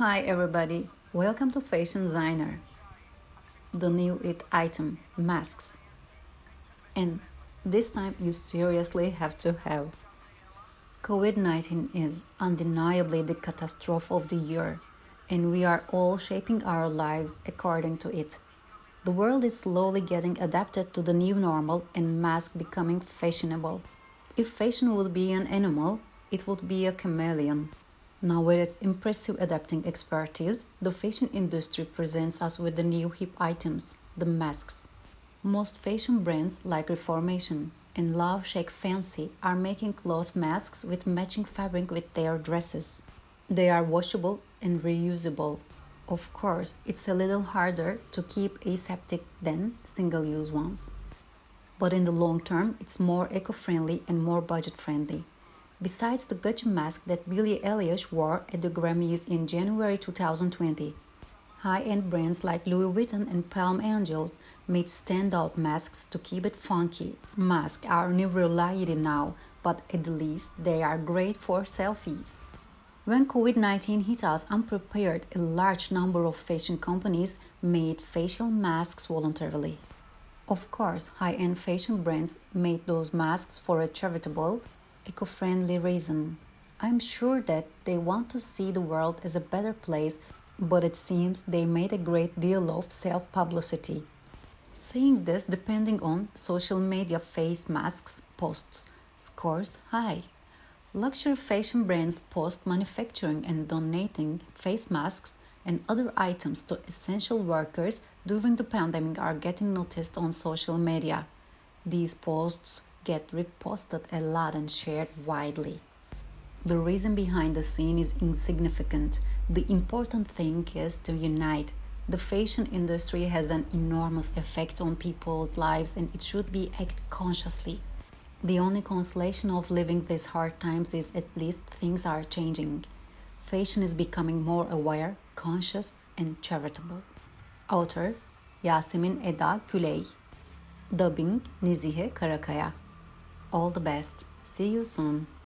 Hi everybody, welcome to Fashion Designer. The new it item, masks. And this time you seriously have to have. COVID 19 is undeniably the catastrophe of the year, and we are all shaping our lives according to it. The world is slowly getting adapted to the new normal and masks becoming fashionable. If fashion would be an animal, it would be a chameleon. Now, with its impressive adapting expertise, the fashion industry presents us with the new hip items, the masks. Most fashion brands like Reformation and LoveShackFancy are making cloth masks with matching fabric with their dresses. They are washable and reusable. Of course, it's a little harder to keep aseptic than single use ones. But in the long term, it's more eco friendly and more budget friendly. Besides the Gucci mask that Billie Eilish wore at the Grammys in January 2020, high-end brands like Louis Vuitton and Palm Angels made standout masks to keep it funky. Masks are new reality now, but at least they are great for selfies. When COVID 19 hit us unprepared, a large number of fashion companies made facial masks voluntarily. Of course, high end fashion brands made those masks for a charitable eco friendly reason. I'm sure that they want to see the world as a better place, but it seems they made a great deal of self publicity. Saying this depending on social media face masks posts scores high. Luxury fashion brands post manufacturing and donating face masks and other items to essential workers during the pandemic are getting noticed on social media. These posts get reposted a lot and shared widely. The reason behind the scene is insignificant. The important thing is to unite. The fashion industry has an enormous effect on people's lives and it should be acted consciously. The only consolation of living these hard times is at least things are changing. Fashion is becoming more aware, conscious, and charitable. Author Yasemin Eda Küley Dubbing Nizihe Karakaya all the best. See you soon.